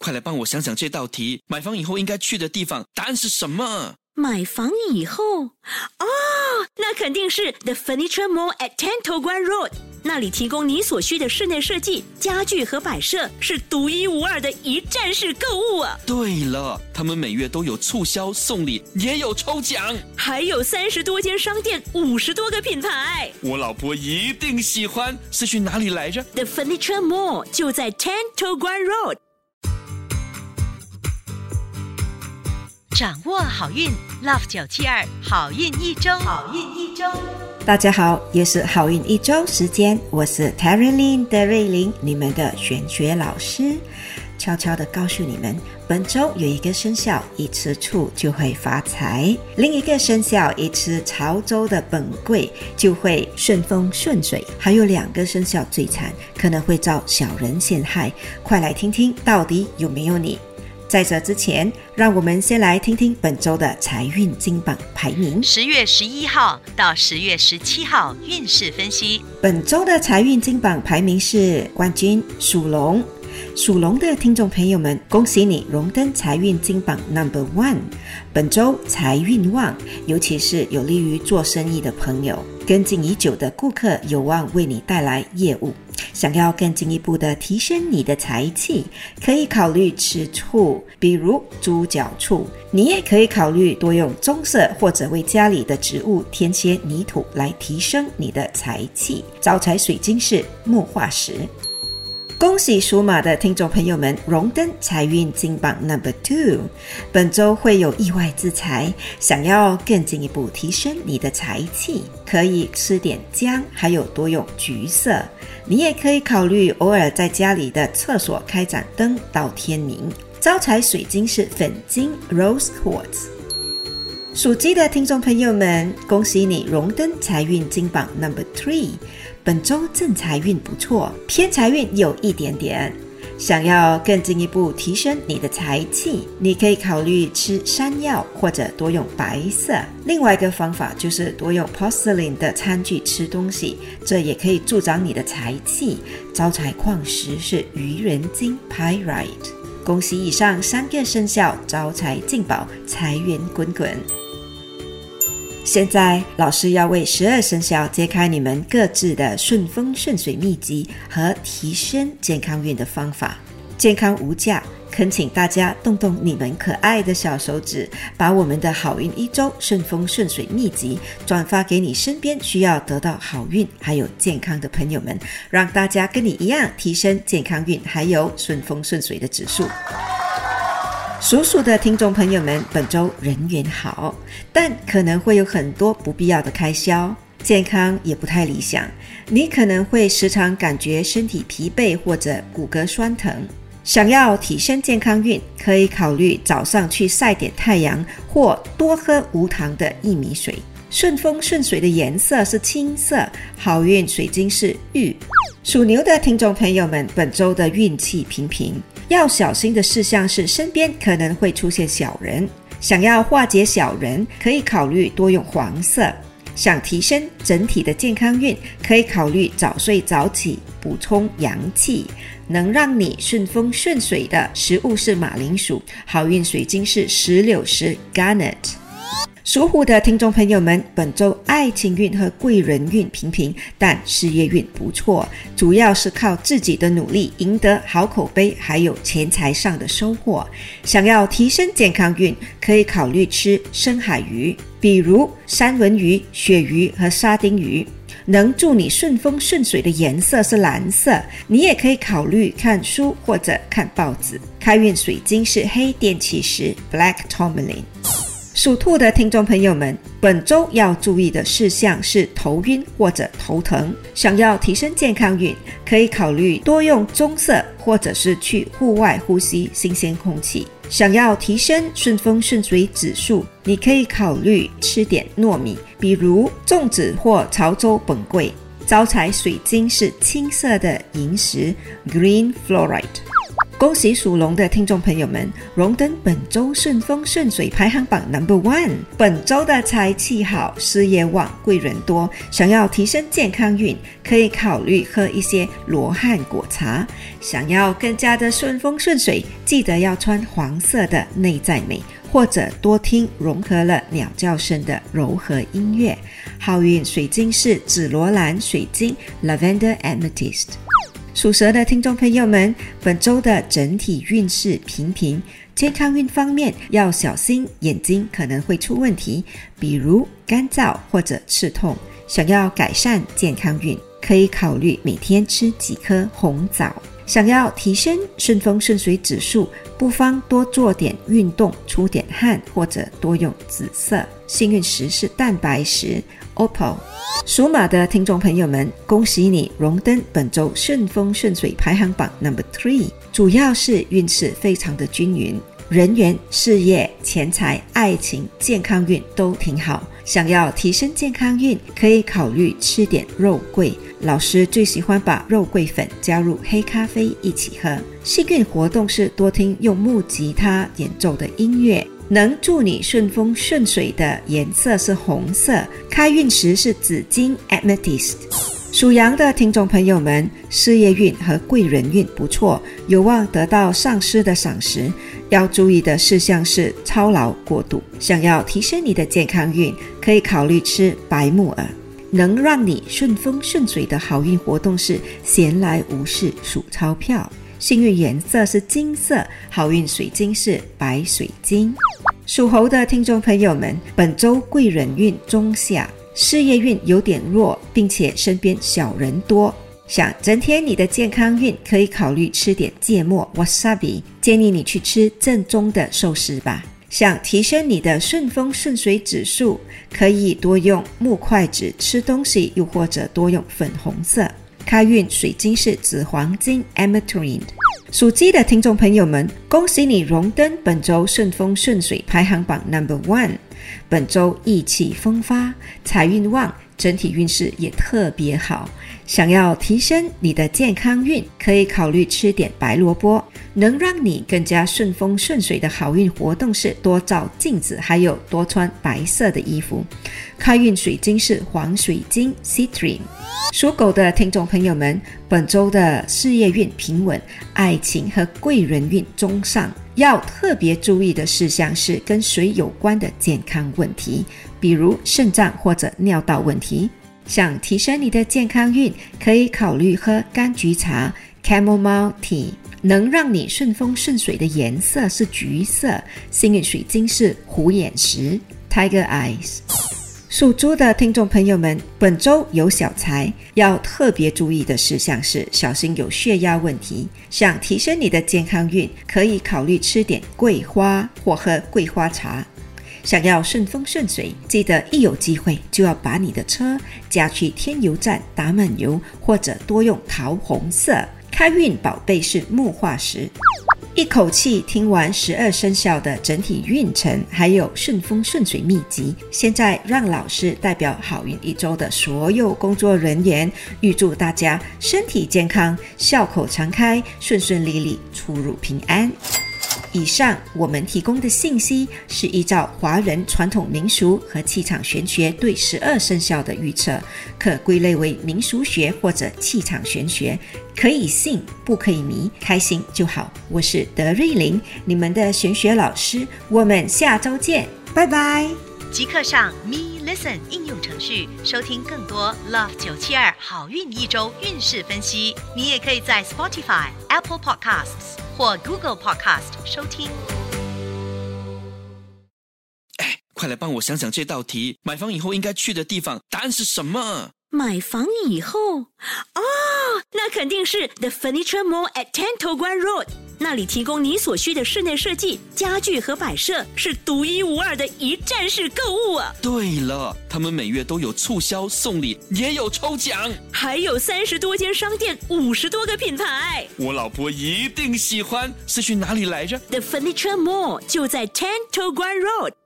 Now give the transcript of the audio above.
快来帮我想想这道题。买房以后应该去的地方，答案是什么？买房以后，哦，那肯定是 The Furniture Mall at Ten To Guan Road。那里提供你所需的室内设计、家具和摆设，是独一无二的一站式购物啊！对了，他们每月都有促销、送礼，也有抽奖，还有三十多间商店，五十多个品牌。我老婆一定喜欢。是去哪里来着？The Furniture Mall 就在 Ten To Guan Road。掌握好运，Love 九七二好运一周，好运一周。大家好，又是好运一周时间，我是 Terry l i n 的瑞玲，你们的玄学老师。悄悄的告诉你们，本周有一个生肖一吃醋就会发财，另一个生肖一吃潮州的本桂就会顺风顺水，还有两个生肖最惨，可能会遭小人陷害。快来听听，到底有没有你？在这之前，让我们先来听听本周的财运金榜排名。十月十一号到十月十七号运势分析。本周的财运金榜排名是冠军属龙。属龙的听众朋友们，恭喜你荣登财运金榜 Number One。本周财运旺，尤其是有利于做生意的朋友，跟进已久的顾客有望为你带来业务。想要更进一步的提升你的财气，可以考虑吃醋，比如猪脚醋。你也可以考虑多用棕色或者为家里的植物添些泥土来提升你的财气。招财水晶是木化石。恭喜属马的听众朋友们荣登财运金榜 Number Two，本周会有意外之财。想要更进一步提升你的财气，可以吃点姜，还有多用橘色。你也可以考虑偶尔在家里的厕所开盏灯到天明。招财水晶是粉晶 Rose Quartz。属鸡的听众朋友们，恭喜你荣登财运金榜 Number Three。本周正财运不错，偏财运有一点点。想要更进一步提升你的财气，你可以考虑吃山药，或者多用白色。另外一个方法就是多用 porcelain 的餐具吃东西，这也可以助长你的财气。招财矿石是愚人金 pyrite。恭喜以上三个生肖招财进宝，财源滚滚。现在，老师要为十二生肖揭开你们各自的顺风顺水秘籍和提升健康运的方法。健康无价，恳请大家动动你们可爱的小手指，把我们的好运一周顺风顺水秘籍转发给你身边需要得到好运还有健康的朋友们，让大家跟你一样提升健康运还有顺风顺水的指数。属鼠的听众朋友们，本周人缘好，但可能会有很多不必要的开销，健康也不太理想。你可能会时常感觉身体疲惫或者骨骼酸疼。想要提升健康运，可以考虑早上去晒点太阳，或多喝无糖的薏米水。顺风顺水的颜色是青色，好运水晶是玉。属牛的听众朋友们，本周的运气平平。要小心的事项是，身边可能会出现小人。想要化解小人，可以考虑多用黄色。想提升整体的健康运，可以考虑早睡早起，补充阳气。能让你顺风顺水的食物是马铃薯，好运水晶是石榴石 （garnet）。属虎的听众朋友们，本周爱情运和贵人运平平，但事业运不错，主要是靠自己的努力赢得好口碑，还有钱财上的收获。想要提升健康运，可以考虑吃深海鱼，比如三文鱼、鳕鱼和沙丁鱼。能助你顺风顺水的颜色是蓝色，你也可以考虑看书或者看报纸。开运水晶是黑电气石 （Black Tourmaline）。属兔的听众朋友们，本周要注意的事项是头晕或者头疼。想要提升健康运，可以考虑多用棕色，或者是去户外呼吸新鲜空气。想要提升顺风顺水指数，你可以考虑吃点糯米，比如粽子或潮州本桂。招财水晶是青色的萤石 （Green Fluorite）。恭喜属龙的听众朋友们，荣登本周顺风顺水排行榜 Number One。本周的财气好，事业旺，贵人多。想要提升健康运，可以考虑喝一些罗汉果茶。想要更加的顺风顺水，记得要穿黄色的内在美，或者多听融合了鸟叫声的柔和音乐。好运水晶是紫罗兰水晶 （Lavender Amethyst）。属蛇的听众朋友们，本周的整体运势平平，健康运方面要小心，眼睛可能会出问题，比如干燥或者刺痛。想要改善健康运，可以考虑每天吃几颗红枣。想要提升顺风顺水指数，不妨多做点运动，出点汗，或者多用紫色。幸运石是蛋白石。OPPO，属马的听众朋友们，恭喜你荣登本周顺风顺水排行榜 Number Three。主要是运势非常的均匀，人缘、事业、钱财、爱情、健康运都挺好。想要提升健康运，可以考虑吃点肉桂。老师最喜欢把肉桂粉加入黑咖啡一起喝。幸运活动是多听用木吉他演奏的音乐。能助你顺风顺水的颜色是红色，开运石是紫金 （Amethyst）。属羊的听众朋友们，事业运和贵人运不错，有望得到上司的赏识。要注意的事项是操劳过度。想要提升你的健康运，可以考虑吃白木耳。能让你顺风顺水的好运活动是闲来无事数钞票。幸运颜色是金色，好运水晶是白水晶。属猴的听众朋友们，本周贵人运中下，事业运有点弱，并且身边小人多。想增添你的健康运，可以考虑吃点芥末 （wasabi）。建议你去吃正宗的寿司吧。想提升你的顺风顺水指数，可以多用木筷子吃东西，又或者多用粉红色。开运水晶是紫黄金 （Ametrine）。属鸡的听众朋友们，恭喜你荣登本周顺风顺水排行榜 Number One。本周意气风发，财运旺，整体运势也特别好。想要提升你的健康运，可以考虑吃点白萝卜。能让你更加顺风顺水的好运活动是多照镜子，还有多穿白色的衣服。开运水晶是黄水晶 Citrine。属狗的听众朋友们，本周的事业运平稳，爱情和贵人运中上。要特别注意的事项是跟水有关的健康问题，比如肾脏或者尿道问题。想提升你的健康运，可以考虑喝柑橘茶 （Chamomile Tea）。能让你顺风顺水的颜色是橘色，幸运水晶是虎眼石 （Tiger Eyes）。属猪的听众朋友们，本周有小财，要特别注意的事项是小心有血压问题。想提升你的健康运，可以考虑吃点桂花或喝桂花茶。想要顺风顺水，记得一有机会就要把你的车加去添油站打满油，或者多用桃红色。开运宝贝是木化石。一口气听完十二生肖的整体运程，还有顺风顺水秘籍。现在让老师代表好运一周的所有工作人员，预祝大家身体健康，笑口常开，顺顺利利，出入平安。以上我们提供的信息是依照华人传统民俗和气场玄学对十二生肖的预测，可归类为民俗学或者气场玄学，可以信不可以迷，开心就好。我是德瑞琳，你们的玄学老师，我们下周见，拜拜。即刻上 Me Listen 应用程序收听更多 Love 九七二好运一周运势分析。你也可以在 Spotify、Apple Podcasts 或 Google Podcast 收听。哎，快来帮我想想这道题：买房以后应该去的地方，答案是什么？买房以后，哦，那肯定是 The Furniture Mall at Tento Guan Road。那里提供你所需的室内设计、家具和摆设，是独一无二的一站式购物啊！对了，他们每月都有促销、送礼，也有抽奖，还有三十多间商店，五十多个品牌。我老婆一定喜欢。是去哪里来着？The Furniture Mall 就在 Tento Guan Road。